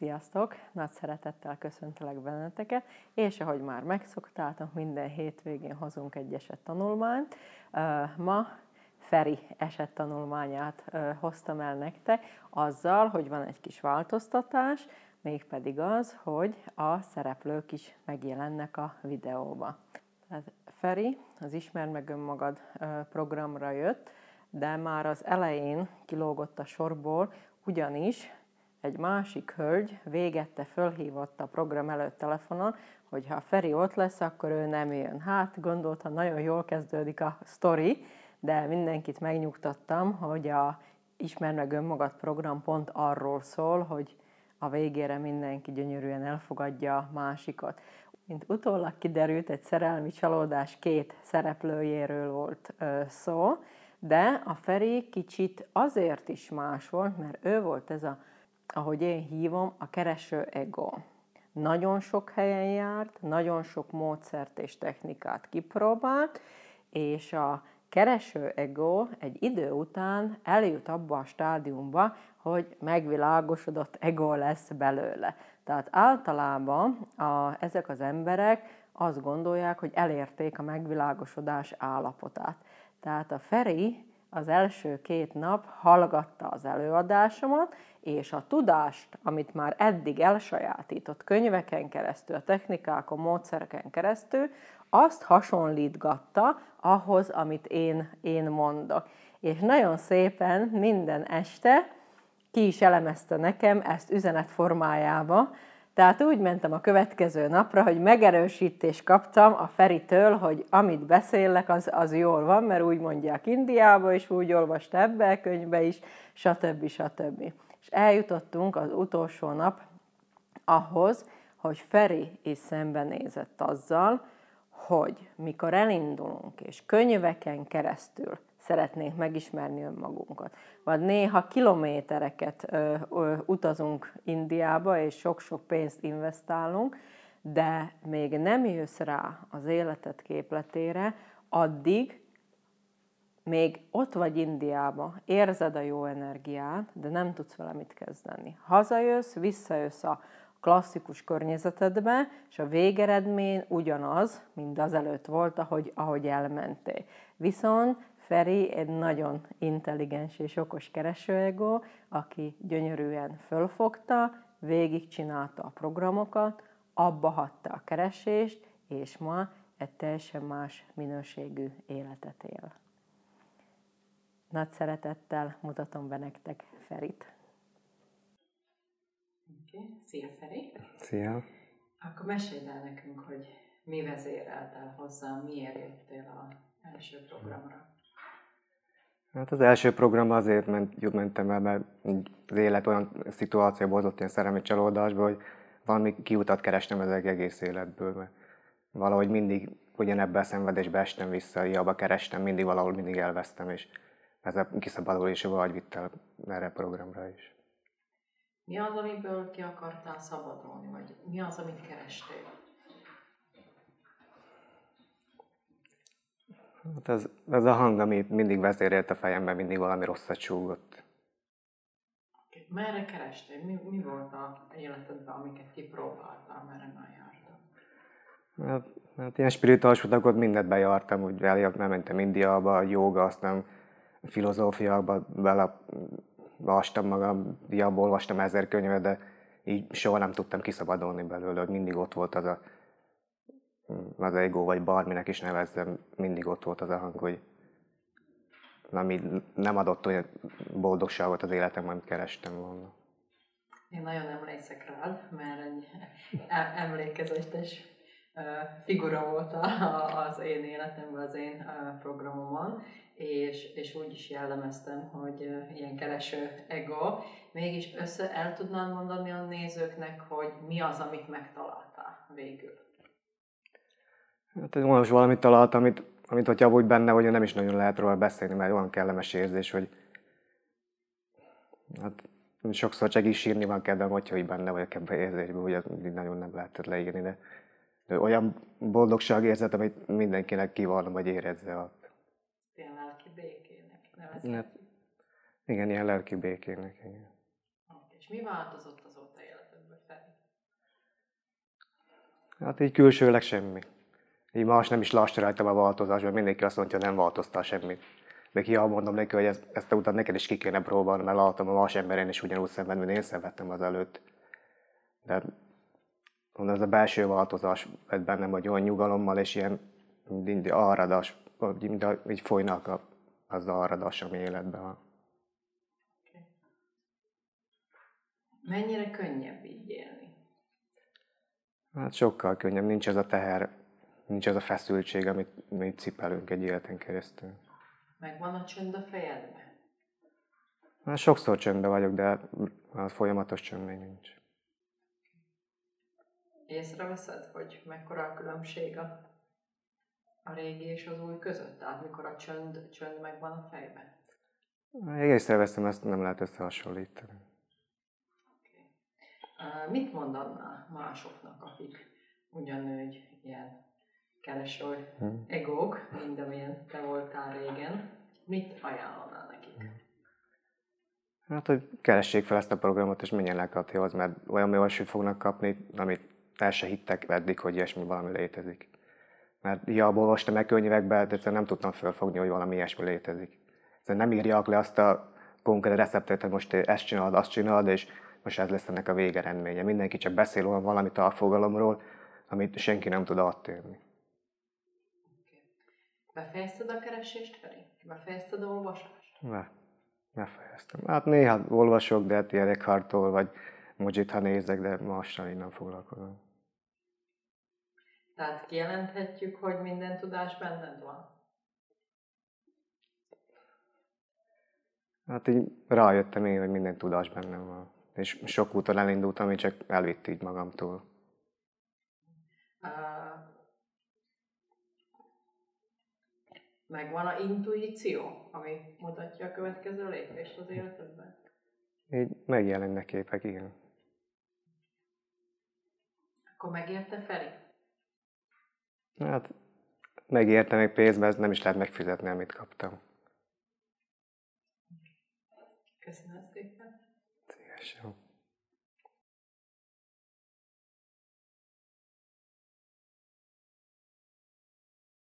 Sziasztok! Nagy szeretettel köszöntelek benneteket, és ahogy már megszoktátok, minden hétvégén hozunk egy esettanulmányt. Ma Feri esettanulmányát hoztam el nektek, azzal, hogy van egy kis változtatás, mégpedig az, hogy a szereplők is megjelennek a videóba. Tehát Feri az Ismer meg önmagad programra jött, de már az elején kilógott a sorból, ugyanis egy másik hölgy végette, fölhívott a program előtt telefonon, hogy ha Feri ott lesz, akkor ő nem jön. Hát gondoltam, nagyon jól kezdődik a sztori, de mindenkit megnyugtattam, hogy a Ismer meg önmagad program pont arról szól, hogy a végére mindenki gyönyörűen elfogadja a másikat. Mint utólag kiderült, egy szerelmi csalódás két szereplőjéről volt ö, szó, de a Feri kicsit azért is más volt, mert ő volt ez a ahogy én hívom, a kereső ego. Nagyon sok helyen járt, nagyon sok módszert és technikát kipróbált, és a kereső ego egy idő után eljut abba a stádiumba, hogy megvilágosodott ego lesz belőle. Tehát általában a, ezek az emberek azt gondolják, hogy elérték a megvilágosodás állapotát. Tehát a Feri az első két nap hallgatta az előadásomat, és a tudást, amit már eddig elsajátított könyveken keresztül, a technikákon, módszereken keresztül, azt hasonlítgatta ahhoz, amit én, én mondok. És nagyon szépen minden este ki is elemezte nekem ezt üzenet formájába, tehát úgy mentem a következő napra, hogy megerősítést kaptam a Feritől, hogy amit beszélek, az, az jól van, mert úgy mondják Indiába is, úgy olvast ebbe a könyvbe is, stb. stb. És eljutottunk az utolsó nap ahhoz, hogy Feri is szembenézett azzal, hogy mikor elindulunk, és könyveken keresztül szeretnénk megismerni önmagunkat. Vagy néha kilométereket ö, ö, utazunk Indiába, és sok-sok pénzt investálunk, de még nem jössz rá az életed képletére, addig még ott vagy Indiába, érzed a jó energiát, de nem tudsz vele mit kezdeni. Hazajössz, visszajössz a klasszikus környezetedbe, és a végeredmény ugyanaz, mint az előtt volt, ahogy, ahogy elmentél. Viszont Feri egy nagyon intelligens és okos keresőego, aki gyönyörűen fölfogta, végigcsinálta a programokat, abba hagyta a keresést, és ma egy teljesen más minőségű életet él. Nagy szeretettel mutatom be nektek Ferit. Okay. Szia Feri! Szia! Akkor mesélj el nekünk, hogy mi vezérelt el hozzám, miért jöttél az első programra? Hát az első program azért ment, mentem el, mert az élet olyan szituációba hozott ilyen szerelmi csalódásba, hogy valami kiutat kerestem az egész életből, mert valahogy mindig ugyanebbe a szenvedésbe estem vissza, hiába kerestem, mindig valahol mindig elvesztem, és ez a kiszabadulás vagy vitt el erre a programra is. Mi az, amiből ki akartál szabadulni, vagy mi az, amit kerestél? Hát ez, ez a hang, ami mindig vezérelt a fejemben, mindig valami rosszat súgott. Merre kerestél? Mi, mi volt a életedben, amiket kipróbáltál, merre már jártál? Hát, hát ilyen spirituális utakot mindent bejártam, úgy elmentem Indiába, joga, aztán filozófiába bele olvastam magam, diából olvastam ezer könyvet, de így soha nem tudtam kiszabadulni belőle, hogy mindig ott volt az a az ego, vagy bárminek is nevezzem, mindig ott volt az a hang, hogy ami nem adott olyan boldogságot az életemben, amit kerestem volna. Én nagyon emlékszek rád, mert egy emlékezetes figura volt az én életemben, az én programomon, és, és úgy is jellemeztem, hogy ilyen kereső ego. Mégis össze el tudnám mondani a nézőknek, hogy mi az, amit megtaláltál végül? Hát most valamit találtam, amit, amit hogyha úgy benne hogy nem is nagyon lehet róla beszélni, mert olyan kellemes érzés, hogy hát sokszor csak is sírni van kedvem, hogyha hogy benne vagyok ebben az érzésben, hogy nagyon nem lehet leírni, de, de olyan boldogság érzet, amit mindenkinek kivallom, vagy érezze. A... Lelki békének nevezhet. Hát, igen, ilyen lelki békének. Igen. És mi változott azóta életedben? Hát így külsőleg semmi. Így más nem is lassan rajtam a változás, mert mindenki azt mondja, hogy nem változtál semmit. De hiába mondom neki, hogy ezt, ezt utána neked is ki kéne próbálni, mert látom, a más emberén is ugyanúgy szenved, mint én szenvedtem az előtt. De mondom, ez a belső változás lett bennem, hogy olyan nyugalommal és ilyen mind áradás, mind így folynak a, az áradás, ami életben van. Mennyire könnyebb így élni? Hát sokkal könnyebb, nincs az a teher, nincs az a feszültség, amit mi cipelünk egy életen keresztül. Megvan a csönd a fejedben? Hát sokszor csöndben vagyok, de a folyamatos csönd még nincs. Észreveszed, hogy mekkora a különbség a, a régi és az új között? Tehát mikor a csönd, csönd megvan a fejben? Észreveszem, ezt nem lehet összehasonlítani. Okay. Mit mondanál másoknak, akik ugyanúgy ilyen kereső hmm. egók, mint amilyen te voltál régen? Mit ajánlanál nekik? Hmm. Hát, hogy keressék fel ezt a programot, és menjenek Atihoz, mert olyan olvasót fognak kapni, amit el se hittek eddig, hogy ilyesmi valami létezik. Mert hiába olvastam meg könyvekbe, de nem tudtam felfogni, hogy valami ilyesmi létezik. Szóval nem írják le azt a konkrét receptet, hogy most ezt csinálod, azt csinálod, és most ez lesz ennek a végeredménye. Mindenki csak beszél olyan valamit a fogalomról, amit senki nem tud áttérni. Befejezted a keresést, Feri? Befejezted a olvasást? Ne, befejeztem. Hát néha olvasok, de hát ilyen vagy Mojit, ha nézek, de mással én nem foglalkozom. Tehát kijelenthetjük, hogy minden tudás benned van? Hát így rájöttem én, hogy minden tudás bennem van. És sok úton elindultam, ami csak elvitt így magamtól. megvan a intuíció, ami mutatja a következő lépést az életedben? Így megjelennek képek, igen. Akkor megérte Feri? Hát megérte még pénzben, ez nem is lehet megfizetni, amit kaptam. Köszönöm szépen. Szívesen.